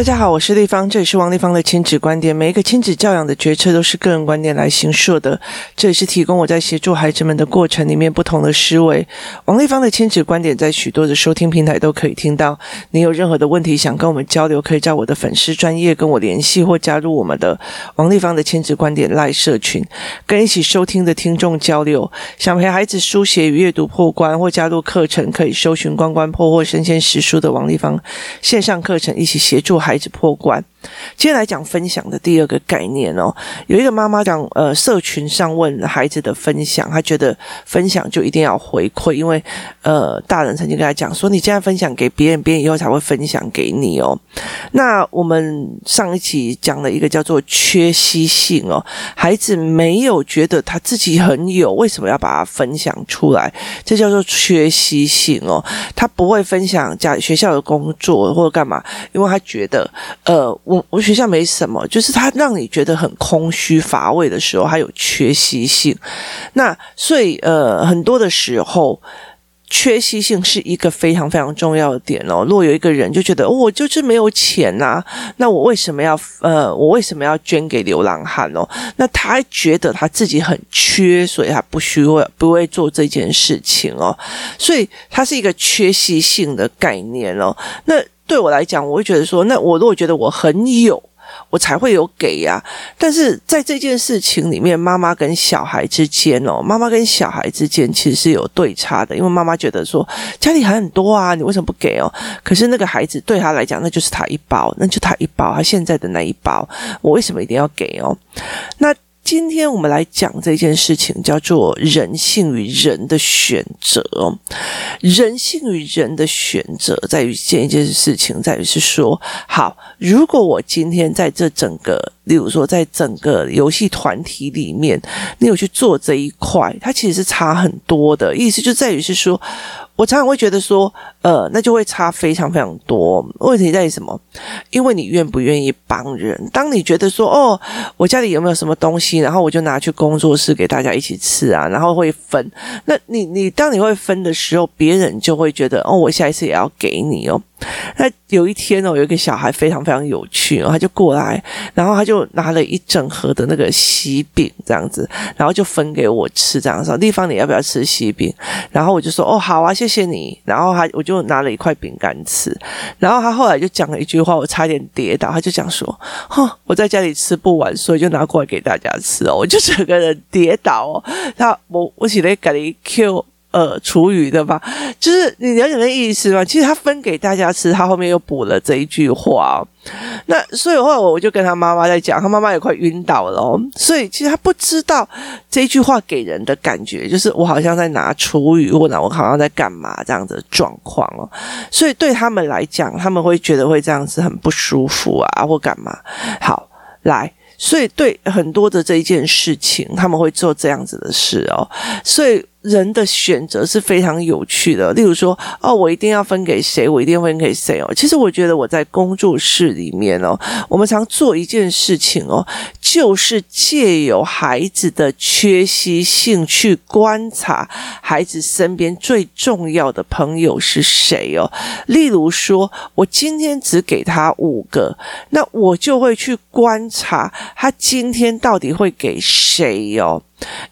大家好，我是丽芳，这里是王丽芳的亲子观点。每一个亲子教养的决策都是个人观点来形设的，这也是提供我在协助孩子们的过程里面不同的思维。王丽芳的亲子观点在许多的收听平台都可以听到。你有任何的问题想跟我们交流，可以在我的粉丝专业跟我联系，或加入我们的王丽芳的亲子观点赖社群，跟一起收听的听众交流。想陪孩子书写与阅读破关，或加入课程，可以搜寻关关破或生鲜识书的王丽芳线上课程，一起协助孩。孩子破关。接下来讲分享的第二个概念哦，有一个妈妈讲，呃，社群上问孩子的分享，她觉得分享就一定要回馈，因为呃，大人曾经跟她讲说，你现在分享给别人，别人以后才会分享给你哦。那我们上一期讲了一个叫做缺席性哦，孩子没有觉得他自己很有，为什么要把它分享出来？这叫做缺席性哦，他不会分享家学校的工作或者干嘛，因为他觉得。呃，我我学校没什么，就是他让你觉得很空虚乏味的时候，还有缺席性。那所以呃，很多的时候，缺席性是一个非常非常重要的点哦。如果有一个人就觉得，我就是没有钱呐，啊，那我为什么要呃，我为什么要捐给流浪汉哦？那他觉得他自己很缺，所以他不需会不会做这件事情哦。所以它是一个缺席性的概念哦。那对我来讲，我会觉得说，那我如果觉得我很有，我才会有给呀。但是在这件事情里面，妈妈跟小孩之间哦，妈妈跟小孩之间其实是有对差的，因为妈妈觉得说家里还很多啊，你为什么不给哦？可是那个孩子对他来讲，那就是他一包，那就他一包，他现在的那一包，我为什么一定要给哦？那。今天我们来讲这件事情，叫做人性与人的选择。人性与人的选择在于这一件事情，在于是说，好，如果我今天在这整个，例如说，在整个游戏团体里面，你有去做这一块，它其实是差很多的。意思就在于是说。我常常会觉得说，呃，那就会差非常非常多。问题在于什么？因为你愿不愿意帮人。当你觉得说，哦，我家里有没有什么东西，然后我就拿去工作室给大家一起吃啊，然后会分。那你你当你会分的时候，别人就会觉得，哦，我下一次也要给你哦。那有一天哦，有一个小孩非常非常有趣哦，他就过来，然后他就拿了一整盒的那个喜饼这样子，然后就分给我吃这样子，说丽芳你要不要吃喜饼？然后我就说哦好啊，谢谢你。然后他我就就拿了一块饼干吃，然后他后来就讲了一句话，我差点跌倒，他就讲说，哼，我在家里吃不完，所以就拿过来给大家吃哦，我就整个人跌倒哦，他我我起来给你 Q。呃，厨余的吧，就是你了解那意思吗？其实他分给大家吃，他后面又补了这一句话。那所以后来我就跟他妈妈在讲，他妈妈也快晕倒了。所以其实他不知道这一句话给人的感觉，就是我好像在拿厨余，或者我好像在干嘛这样子的状况哦。所以对他们来讲，他们会觉得会这样子很不舒服啊，或干嘛。好，来。所以，对很多的这一件事情，他们会做这样子的事哦。所以，人的选择是非常有趣的。例如说，哦，我一定要分给谁？我一定要分给谁哦？其实，我觉得我在工作室里面哦，我们常做一件事情哦，就是借由孩子的缺席性去观察孩子身边最重要的朋友是谁哦。例如说，我今天只给他五个，那我就会去观察。他今天到底会给谁哦？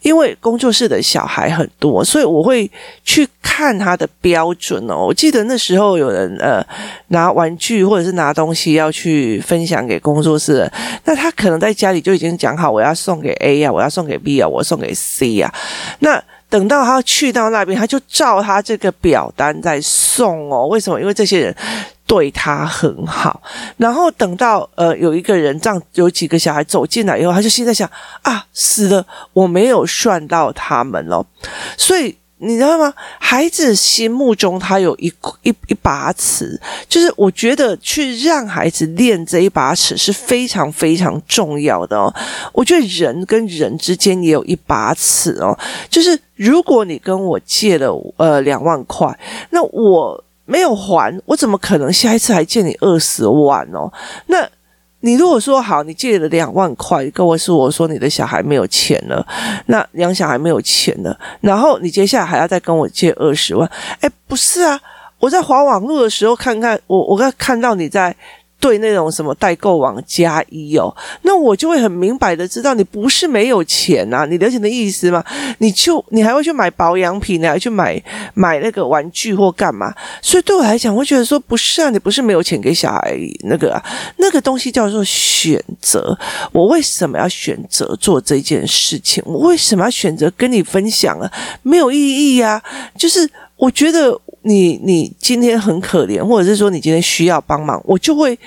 因为工作室的小孩很多，所以我会去看他的标准哦。我记得那时候有人呃拿玩具或者是拿东西要去分享给工作室，那他可能在家里就已经讲好，我要送给 A 呀，我要送给 B 呀，我送给 C 呀。那等到他去到那边，他就照他这个表单在送哦。为什么？因为这些人。对他很好，然后等到呃有一个人这样有几个小孩走进来以后，他就心在想啊，死了，我没有算到他们哦。所以你知道吗？孩子心目中他有一一一把尺，就是我觉得去让孩子练这一把尺是非常非常重要的哦。我觉得人跟人之间也有一把尺哦，就是如果你跟我借了呃两万块，那我。没有还，我怎么可能下一次还借你二十万哦？那你如果说好，你借了两万块，各位是我说你的小孩没有钱了，那养小孩没有钱了，然后你接下来还要再跟我借二十万？哎，不是啊，我在划网络的时候看看，我我刚看到你在对那种什么代购网加一哦，那我就会很明白的知道你不是没有钱啊，你了解的意思吗？你就你还会去买保养品，你还去买买那个玩具或干嘛？所以对我来讲，我觉得说不是啊，你不是没有钱给小孩那个啊，那个东西叫做选择。我为什么要选择做这件事情？我为什么要选择跟你分享啊？没有意义啊，就是我觉得。你你今天很可怜，或者是说你今天需要帮忙，我就会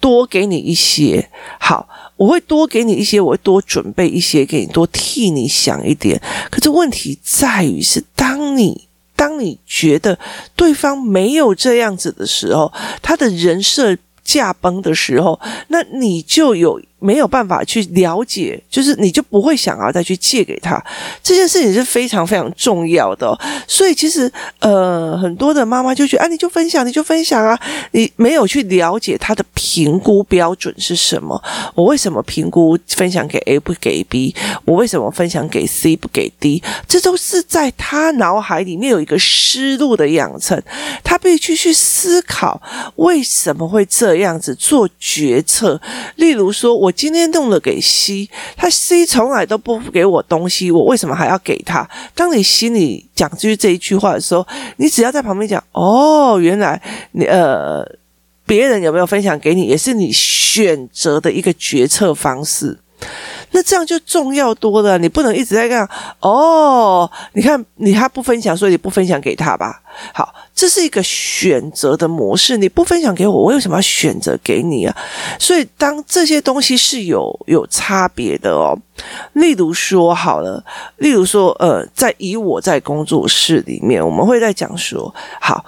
多给你一些。好，我会多给你一些，我会多准备一些给你，多替你想一点。可是问题在于是，当你当你觉得对方没有这样子的时候，他的人设驾崩的时候，那你就有。没有办法去了解，就是你就不会想要再去借给他，这件事情是非常非常重要的。所以其实呃，很多的妈妈就觉得啊，你就分享，你就分享啊，你没有去了解他的评估标准是什么？我为什么评估分享给 A 不给 B？我为什么分享给 C 不给 D？这都是在他脑海里面有一个思路的养成，他必须去思考为什么会这样子做决策。例如说，我。今天弄了给 C，他 C 从来都不给我东西，我为什么还要给他？当你心里讲出这一句话的时候，你只要在旁边讲哦，原来你呃，别人有没有分享给你，也是你选择的一个决策方式。那这样就重要多了，你不能一直在讲哦，你看你他不分享，所以你不分享给他吧。好，这是一个选择的模式。你不分享给我，我为什么要选择给你啊？所以当这些东西是有有差别的哦。例如说好了，例如说呃，在以我在工作室里面，我们会在讲说，好，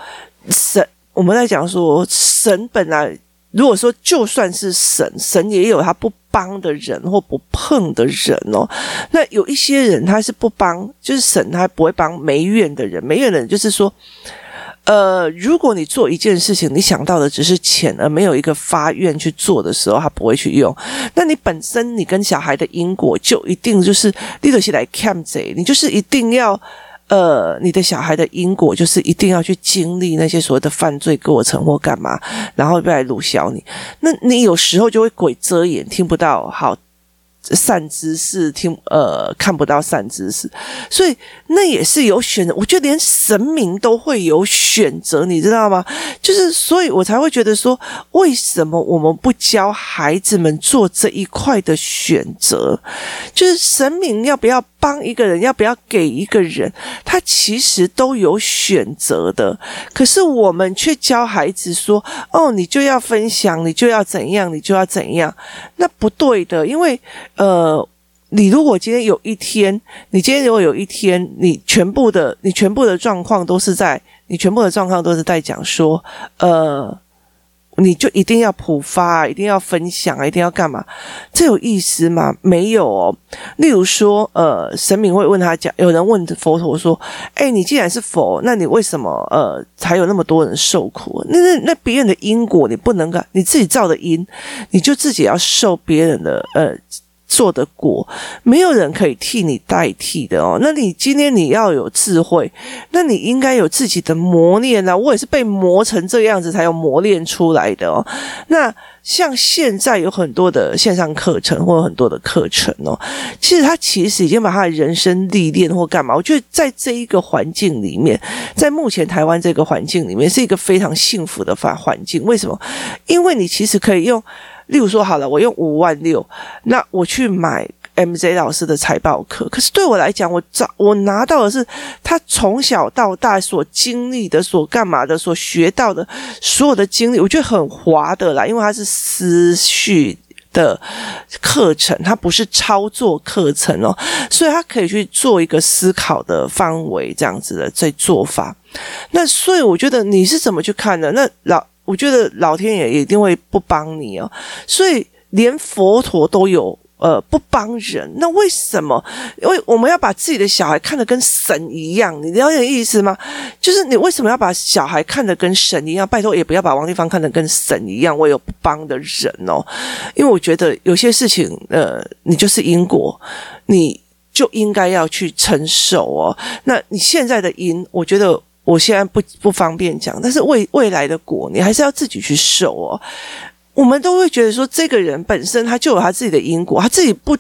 神，我们在讲说神本来。如果说就算是神，神也有他不帮的人或不碰的人哦。那有一些人他是不帮，就是神他不会帮没愿的人。没愿的人就是说，呃，如果你做一件事情，你想到的只是钱，而没有一个发愿去做的时候，他不会去用。那你本身你跟小孩的因果就一定就是立得起来看贼，你就是一定要。呃，你的小孩的因果就是一定要去经历那些所谓的犯罪过程或干嘛，然后来鲁小你。那你有时候就会鬼遮眼，听不到好。善知识听呃看不到善知识，所以那也是有选择。我觉得连神明都会有选择，你知道吗？就是所以我才会觉得说，为什么我们不教孩子们做这一块的选择？就是神明要不要帮一个人，要不要给一个人，他其实都有选择的。可是我们却教孩子说：“哦，你就要分享，你就要怎样，你就要怎样。”那不对的，因为。呃，你如果今天有一天，你今天如果有一天，你全部的你全部的状况都是在，你全部的状况都是在讲说，呃，你就一定要普发，一定要分享，一定要干嘛？这有意思吗？没有哦。例如说，呃，神明会问他讲，有人问佛陀说：“哎，你既然是佛，那你为什么呃才有那么多人受苦？那那那别人的因果你不能干，你自己造的因，你就自己要受别人的呃。”做的果，没有人可以替你代替的哦。那你今天你要有智慧，那你应该有自己的磨练啊。我也是被磨成这样子，才有磨练出来的哦。那像现在有很多的线上课程，或者很多的课程哦，其实他其实已经把他的人生历练或干嘛。我觉得在这一个环境里面，在目前台湾这个环境里面，是一个非常幸福的环环境。为什么？因为你其实可以用。例如说，好了，我用五万六，那我去买 MJ 老师的财报课。可是对我来讲，我找我拿到的是他从小到大所经历的、所干嘛的、所学到的所有的经历，我觉得很划得来，因为它是思绪的课程，它不是操作课程哦，所以他可以去做一个思考的范围，这样子的这做法。那所以我觉得你是怎么去看的？那老。我觉得老天爷一定会不帮你哦，所以连佛陀都有呃不帮人，那为什么？因为我们要把自己的小孩看得跟神一样，你了解意思吗？就是你为什么要把小孩看得跟神一样？拜托也不要把王丽芳看得跟神一样，我有不帮的人哦，因为我觉得有些事情，呃，你就是因果，你就应该要去承受哦。那你现在的因，我觉得。我现在不不方便讲，但是未未来的果，你还是要自己去受哦。我们都会觉得说，这个人本身他就有他自己的因果，他自己不。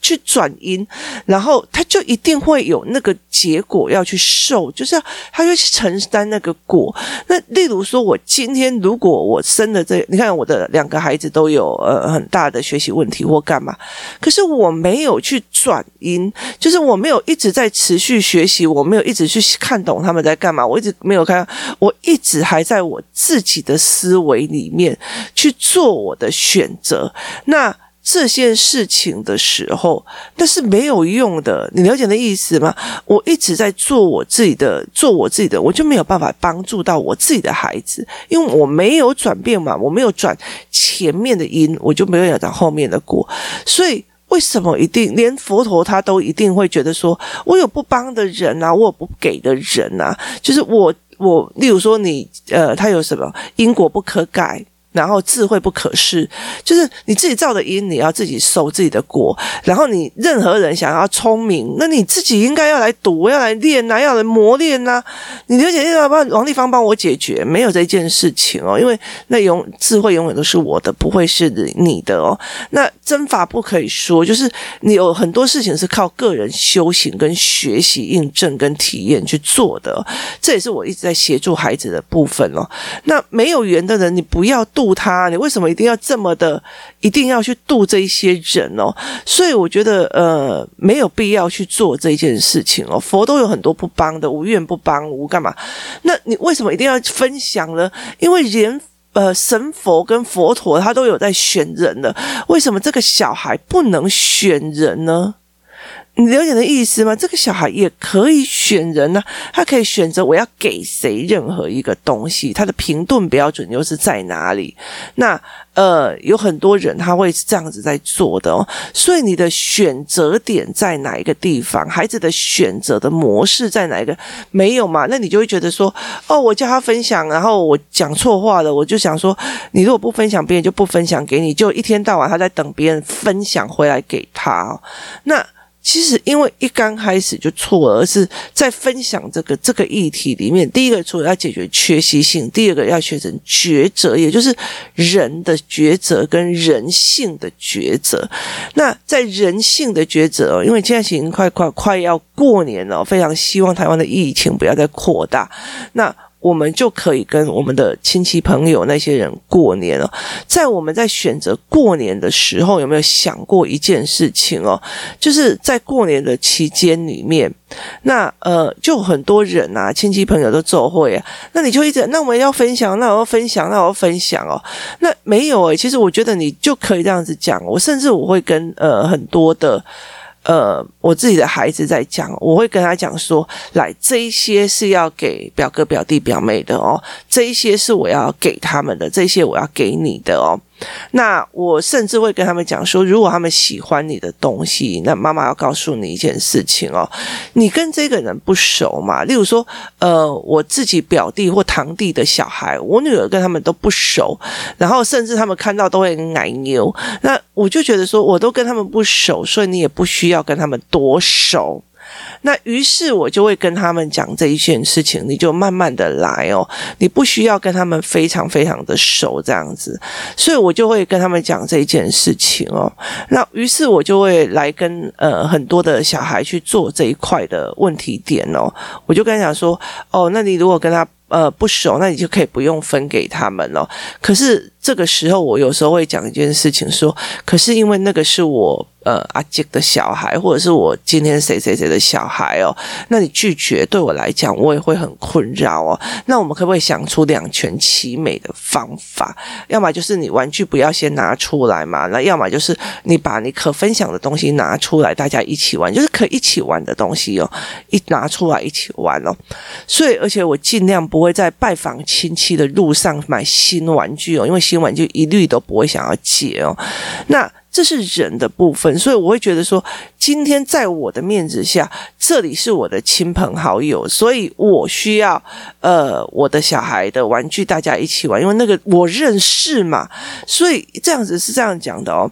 去转因，然后他就一定会有那个结果要去受，就是他就去承担那个果。那例如说，我今天如果我生的这，你看我的两个孩子都有呃很大的学习问题或干嘛，可是我没有去转因，就是我没有一直在持续学习，我没有一直去看懂他们在干嘛，我一直没有看，我一直还在我自己的思维里面去做我的选择，那。这件事情的时候，那是没有用的。你了解的意思吗？我一直在做我自己的，做我自己的，我就没有办法帮助到我自己的孩子，因为我没有转变嘛，我没有转前面的因，我就没有转后面的果。所以，为什么一定连佛陀他都一定会觉得说，我有不帮的人啊，我有不给的人啊，就是我我，例如说你呃，他有什么因果不可改。然后智慧不可失，就是你自己造的因，你要自己受自己的果。然后你任何人想要聪明，那你自己应该要来读，要来练呐、啊，要来磨练呐、啊。你了解要不要王丽芳帮我解决？没有这件事情哦，因为那永智慧永远都是我的，不会是你的哦。那真法不可以说，就是你有很多事情是靠个人修行跟学习、印证跟体验去做的。这也是我一直在协助孩子的部分哦。那没有缘的人，你不要。度他，你为什么一定要这么的，一定要去度这一些人哦？所以我觉得，呃，没有必要去做这件事情哦。佛都有很多不帮的，无愿不帮，无干嘛？那你为什么一定要分享呢？因为连呃神佛跟佛陀他都有在选人了，为什么这个小孩不能选人呢？你了解的意思吗？这个小孩也可以选人呢、他可以选择我要给谁任何一个东西，他的评断标准又是在哪里？那呃，有很多人他会这样子在做的哦。所以你的选择点在哪一个地方？孩子的选择的模式在哪一个？没有嘛？那你就会觉得说，哦，我叫他分享，然后我讲错话了，我就想说，你如果不分享，别人就不分享给你，就一天到晚他在等别人分享回来给他。那。其实，因为一刚开始就错了，而是在分享这个这个议题里面，第一个除了要解决缺席性，第二个要学成抉择，也就是人的抉择跟人性的抉择。那在人性的抉择哦，因为现在已经快快快要过年了，非常希望台湾的疫情不要再扩大。那我们就可以跟我们的亲戚朋友那些人过年了。在我们在选择过年的时候，有没有想过一件事情哦？就是在过年的期间里面，那呃，就很多人啊，亲戚朋友都走会啊。那你就一直，那我们要分享，那我要分享，那我要分享哦。那没有诶，其实我觉得你就可以这样子讲。我甚至我会跟呃很多的。呃，我自己的孩子在讲，我会跟他讲说，来，这一些是要给表哥、表弟、表妹的哦，这一些是我要给他们的，这些我要给你的哦。那我甚至会跟他们讲说，如果他们喜欢你的东西，那妈妈要告诉你一件事情哦，你跟这个人不熟嘛。例如说，呃，我自己表弟或堂弟的小孩，我女儿跟他们都不熟，然后甚至他们看到都会奶牛。那我就觉得说，我都跟他们不熟，所以你也不需要跟他们多熟。那于是我就会跟他们讲这一件事情，你就慢慢的来哦，你不需要跟他们非常非常的熟这样子，所以我就会跟他们讲这一件事情哦。那于是我就会来跟呃很多的小孩去做这一块的问题点哦，我就跟他讲说，哦，那你如果跟他呃不熟，那你就可以不用分给他们哦。可是这个时候我有时候会讲一件事情说，可是因为那个是我。呃，阿杰的小孩，或者是我今天谁谁谁的小孩哦，那你拒绝对我来讲，我也会很困扰哦。那我们可不可以想出两全其美的方法？要么就是你玩具不要先拿出来嘛，那要么就是你把你可分享的东西拿出来，大家一起玩，就是可以一起玩的东西哦，一拿出来一起玩哦。所以，而且我尽量不会在拜访亲戚的路上买新玩具哦，因为新玩具一律都不会想要借哦。那。这是人的部分，所以我会觉得说，今天在我的面子下，这里是我的亲朋好友，所以我需要呃我的小孩的玩具，大家一起玩，因为那个我认识嘛，所以这样子是这样讲的哦。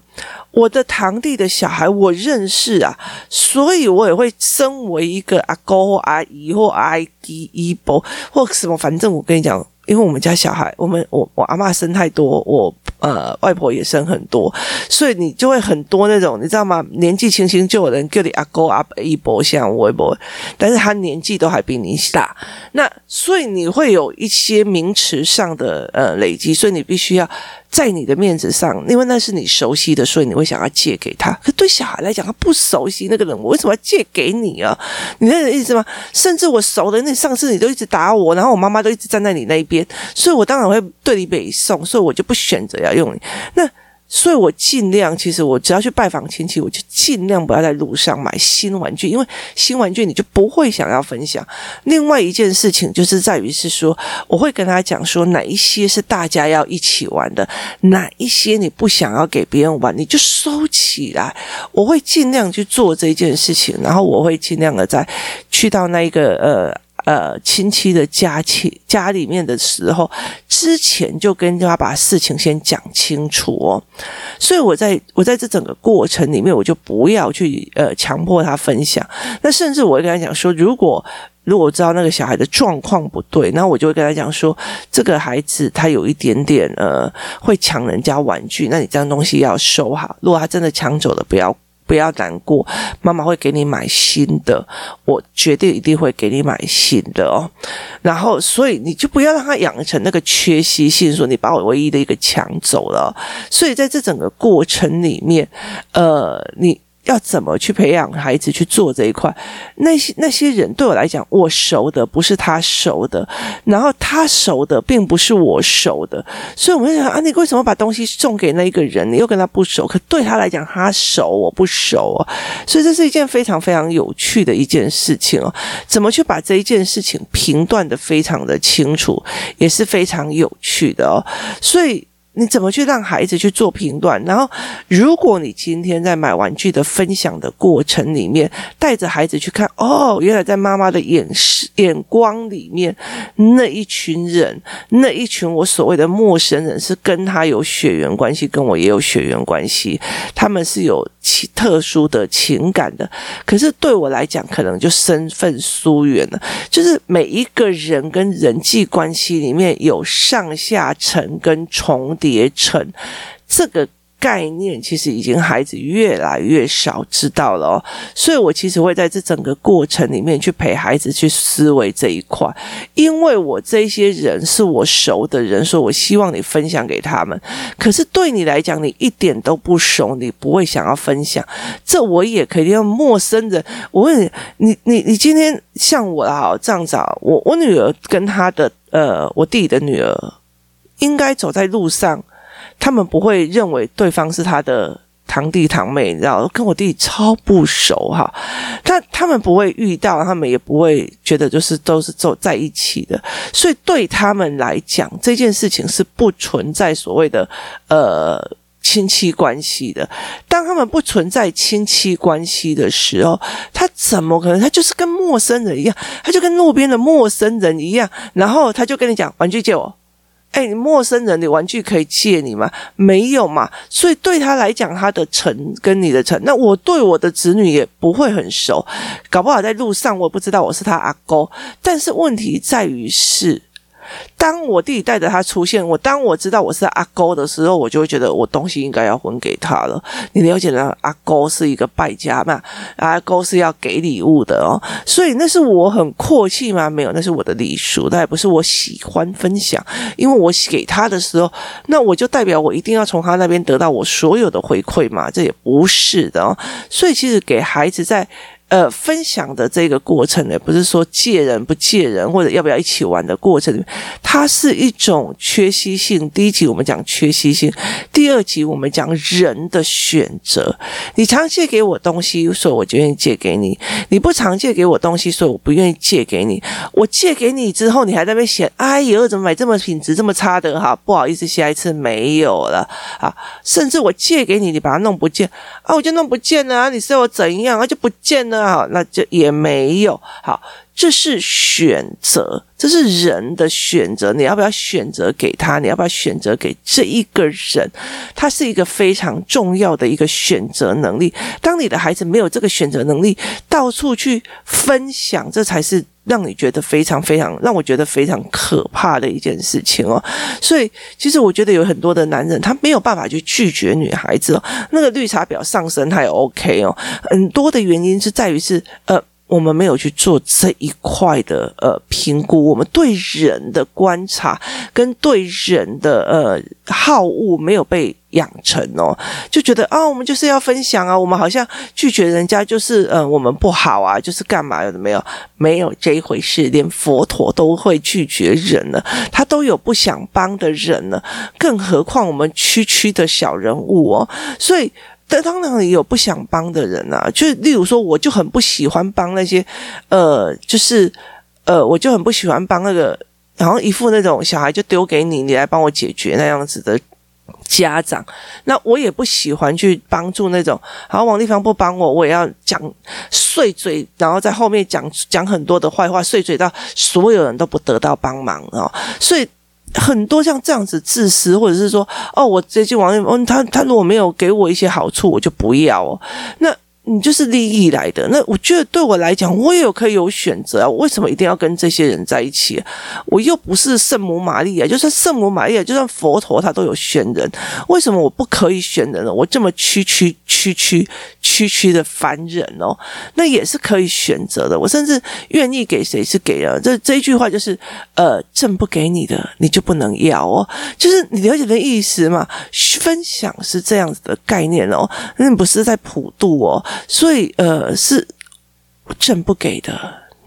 我的堂弟的小孩我认识啊，所以我也会身为一个阿公或阿姨或阿姨姨伯或什么，反正我跟你讲，因为我们家小孩，我们我我阿嬷生太多，我。呃，外婆也生很多，所以你就会很多那种，你知道吗？年纪轻轻就有人叫你阿公阿伯一波像我一波，但是他年纪都还比你大，那所以你会有一些名词上的呃累积，所以你必须要在你的面子上，因为那是你熟悉的，所以你会想要借给他。可对小孩来讲，他不熟悉那个人，我为什么要借给你啊？你那个意思吗？甚至我熟的，那上次你都一直打我，然后我妈妈都一直站在你那边，所以我当然会对你北送，所以我就不选择要用你那。所以我尽量，其实我只要去拜访亲戚，我就尽量不要在路上买新玩具，因为新玩具你就不会想要分享。另外一件事情就是在于是说，我会跟他讲说，哪一些是大家要一起玩的，哪一些你不想要给别人玩，你就收起来。我会尽量去做这件事情，然后我会尽量的在去到那一个呃。呃，亲戚的家亲家里面的时候，之前就跟他把事情先讲清楚哦。所以我在我在这整个过程里面，我就不要去呃强迫他分享。那甚至我会跟他讲说，如果如果知道那个小孩的状况不对，那我就会跟他讲说，这个孩子他有一点点呃会抢人家玩具，那你这样东西要收好。如果他真的抢走了，不要。不要难过，妈妈会给你买新的，我决定一定会给你买新的哦。然后，所以你就不要让他养成那个缺席性，说你把我唯一的一个抢走了。所以在这整个过程里面，呃，你。要怎么去培养孩子去做这一块？那些那些人对我来讲，我熟的不是他熟的，然后他熟的并不是我熟的，所以我们就想啊，你为什么把东西送给那一个人，你又跟他不熟？可对他来讲，他熟，我不熟啊，所以这是一件非常非常有趣的一件事情哦。怎么去把这一件事情评断得非常的清楚，也是非常有趣的哦。所以。你怎么去让孩子去做评断？然后，如果你今天在买玩具的分享的过程里面，带着孩子去看，哦，原来在妈妈的眼眼光里面，那一群人，那一群我所谓的陌生人，是跟他有血缘关系，跟我也有血缘关系，他们是有特殊的情感的。可是对我来讲，可能就身份疏远了。就是每一个人跟人际关系里面有上下层跟重叠。层这个概念，其实已经孩子越来越少知道了哦。所以我其实会在这整个过程里面去陪孩子去思维这一块，因为我这些人是我熟的人，所以我希望你分享给他们。可是对你来讲，你一点都不熟，你不会想要分享。这我也可以用陌生人。我问你，你你你今天像我啊，这样子，我我女儿跟她的呃，我弟弟的女儿。应该走在路上，他们不会认为对方是他的堂弟堂妹，你知道，跟我弟超不熟哈。他他们不会遇到，他们也不会觉得就是都是走在一起的。所以对他们来讲，这件事情是不存在所谓的呃亲戚关系的。当他们不存在亲戚关系的时候，他怎么可能？他就是跟陌生人一样，他就跟路边的陌生人一样，然后他就跟你讲玩具借我。哎，陌生人你玩具可以借你吗？没有嘛，所以对他来讲，他的诚跟你的诚，那我对我的子女也不会很熟，搞不好在路上我也不知道我是他阿公，但是问题在于是。当我弟弟带着他出现，我当我知道我是阿公的时候，我就会觉得我东西应该要分给他了。你了解了，阿公是一个败家嘛？阿公是要给礼物的哦，所以那是我很阔气吗？没有，那是我的礼数，那也不是我喜欢分享，因为我给他的时候，那我就代表我一定要从他那边得到我所有的回馈嘛？这也不是的哦。所以其实给孩子在。呃，分享的这个过程呢，不是说借人不借人，或者要不要一起玩的过程，它是一种缺席性。第一集我们讲缺席性，第二集我们讲人的选择。你常借给我东西，所以我就愿意借给你；你不常借给我东西，所以我不愿意借给你。我借给你之后，你还在那边嫌，哎呦，怎么买这么品质这么差的哈？不好意思，下一次没有了啊。甚至我借给你，你把它弄不见啊，我就弄不见了啊。你说我怎样啊，就不见了。好，那就也没有好，这是选择，这是人的选择。你要不要选择给他？你要不要选择给这一个人？他是一个非常重要的一个选择能力。当你的孩子没有这个选择能力，到处去分享，这才是。让你觉得非常非常让我觉得非常可怕的一件事情哦。所以，其实我觉得有很多的男人他没有办法去拒绝女孩子哦。那个绿茶婊上升他也 OK 哦。很多的原因是在于是呃。我们没有去做这一块的呃评估，我们对人的观察跟对人的呃好恶没有被养成哦，就觉得啊，我们就是要分享啊，我们好像拒绝人家就是呃我们不好啊，就是干嘛有的没有，没有这一回事，连佛陀都会拒绝人了，他都有不想帮的人了，更何况我们区区的小人物哦，所以。但当然也有不想帮的人啊，就例如说，我就很不喜欢帮那些，呃，就是，呃，我就很不喜欢帮那个，然后一副那种小孩就丢给你，你来帮我解决那样子的家长。那我也不喜欢去帮助那种，好，王丽芳不帮我，我也要讲碎嘴，然后在后面讲讲很多的坏话，碎嘴到所有人都不得到帮忙哦，所以。很多像这样子自私，或者是说，哦，我接近王力宏，他他如果没有给我一些好处，我就不要哦。那。你就是利益来的，那我觉得对我来讲，我也有可以有选择啊。我为什么一定要跟这些人在一起？我又不是圣母玛利亚，就算圣母玛利亚，就算佛陀他都有选人，为什么我不可以选人呢？我这么区区区区区区的凡人哦，那也是可以选择的。我甚至愿意给谁是给啊。这这一句话就是，呃，朕不给你的，你就不能要哦。就是你了解的意思嘛？分享是这样子的概念哦，那不是在普渡哦。所以，呃，是朕不给的，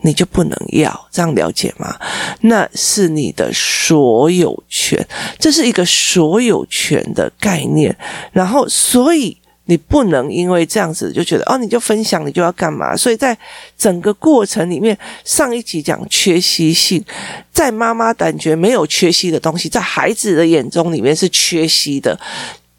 你就不能要，这样了解吗？那是你的所有权，这是一个所有权的概念。然后，所以你不能因为这样子就觉得哦，你就分享，你就要干嘛？所以在整个过程里面，上一集讲缺席性，在妈妈感觉没有缺席的东西，在孩子的眼中里面是缺席的。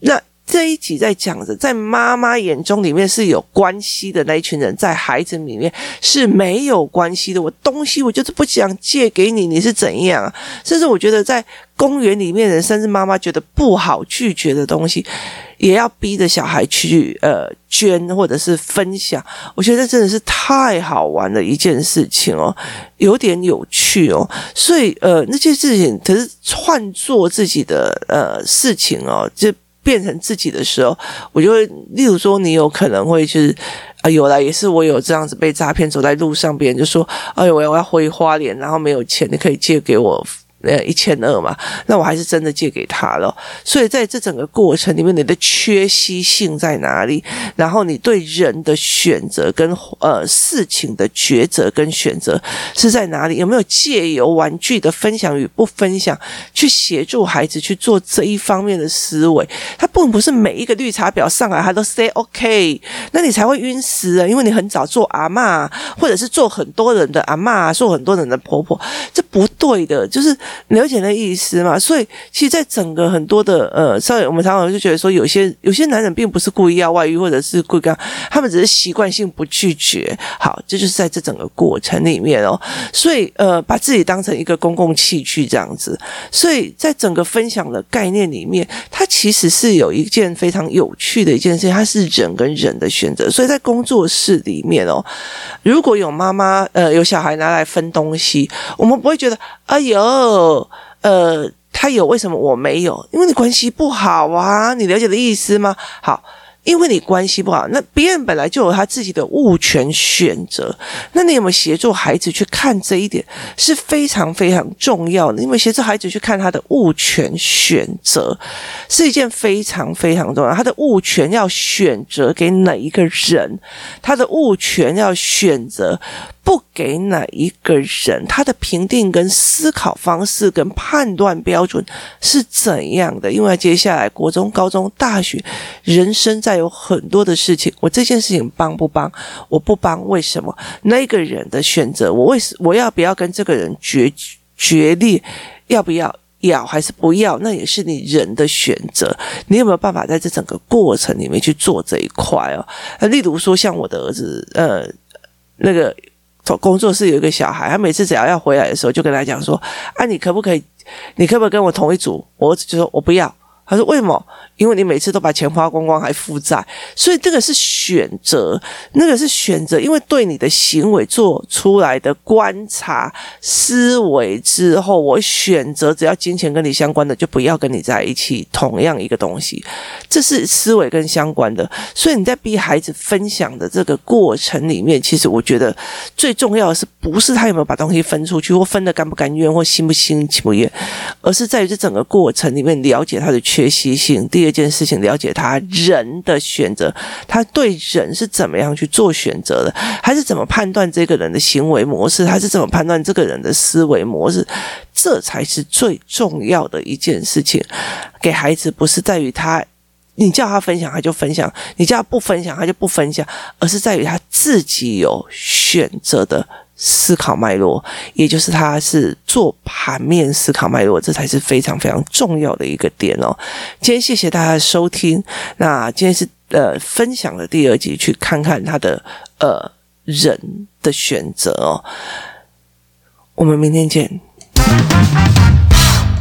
那。这一集在讲着，在妈妈眼中里面是有关系的那一群人，在孩子里面是没有关系的。我东西我就是不想借给你，你是怎样？甚至我觉得在公园里面人，甚至妈妈觉得不好拒绝的东西，也要逼着小孩去呃捐或者是分享。我觉得真的是太好玩的一件事情哦，有点有趣哦。所以呃那些事情，可是换做自己的呃事情哦，就。变成自己的时候，我就会，例如说，你有可能会就是，啊，有啦，也是我有这样子被诈骗，走在路上，别人就说，哎呦，我要回花莲，然后没有钱，你可以借给我。呃，一千二嘛，那我还是真的借给他了。所以在这整个过程里面，你的缺席性在哪里？然后你对人的选择跟呃事情的抉择跟选择是在哪里？有没有借由玩具的分享与不分享，去协助孩子去做这一方面的思维？他并不是每一个绿茶婊上来他都 say OK，那你才会晕死啊！因为你很早做阿嬷，或者是做很多人的阿嬷，做很多人的婆婆，这不对的，就是。了解那意思嘛？所以，其实，在整个很多的呃，稍微我们常常就觉得说，有些有些男人并不是故意要外遇，或者是故意干，他们只是习惯性不拒绝。好，这就是在这整个过程里面哦。所以，呃，把自己当成一个公共器具这样子。所以在整个分享的概念里面，它其实是有一件非常有趣的一件事情，它是人跟人的选择。所以在工作室里面哦，如果有妈妈呃有小孩拿来分东西，我们不会觉得哎呦。呃，他有，为什么我没有？因为你关系不好啊，你了解的意思吗？好。因为你关系不好，那别人本来就有他自己的物权选择。那你有没有协助孩子去看这一点是非常非常重要的？你有没有协助孩子去看他的物权选择是一件非常非常重要。他的物权要选择给哪一个人？他的物权要选择不给哪一个人？他的评定跟思考方式跟判断标准是怎样的？因为接下来国中、高中、大学，人生在有很多的事情，我这件事情帮不帮？我不帮，为什么？那个人的选择，我为什我要不要跟这个人决决裂？要不要要还是不要？那也是你人的选择。你有没有办法在这整个过程里面去做这一块哦？例如说，像我的儿子，呃，那个工作室有一个小孩，他每次只要要回来的时候，就跟他讲说：“啊，你可不可以？你可不可以跟我同一组？”我儿子就说：“我不要。”他说为什么？因为你每次都把钱花光光还负债，所以这个是选择，那个是选择。因为对你的行为做出来的观察思维之后，我选择只要金钱跟你相关的，就不要跟你在一起。同样一个东西，这是思维跟相关的。所以你在逼孩子分享的这个过程里面，其实我觉得最重要的是，不是他有没有把东西分出去，或分的甘不甘愿，或心不心情不愿，而是在于这整个过程里面了解他的缺学习性。第二件事情，了解他人的选择，他对人是怎么样去做选择的，他是怎么判断这个人的行为模式，他是怎么判断这个人的思维模式，这才是最重要的一件事情。给孩子不是在于他，你叫他分享他就分享，你叫他不分享他就不分享，而是在于他自己有选择的思考脉络，也就是他是做盘面思考脉络，这才是非常非常重要的一个点哦。今天谢谢大家的收听，那今天是呃分享的第二集，去看看他的呃人的选择哦。我们明天见。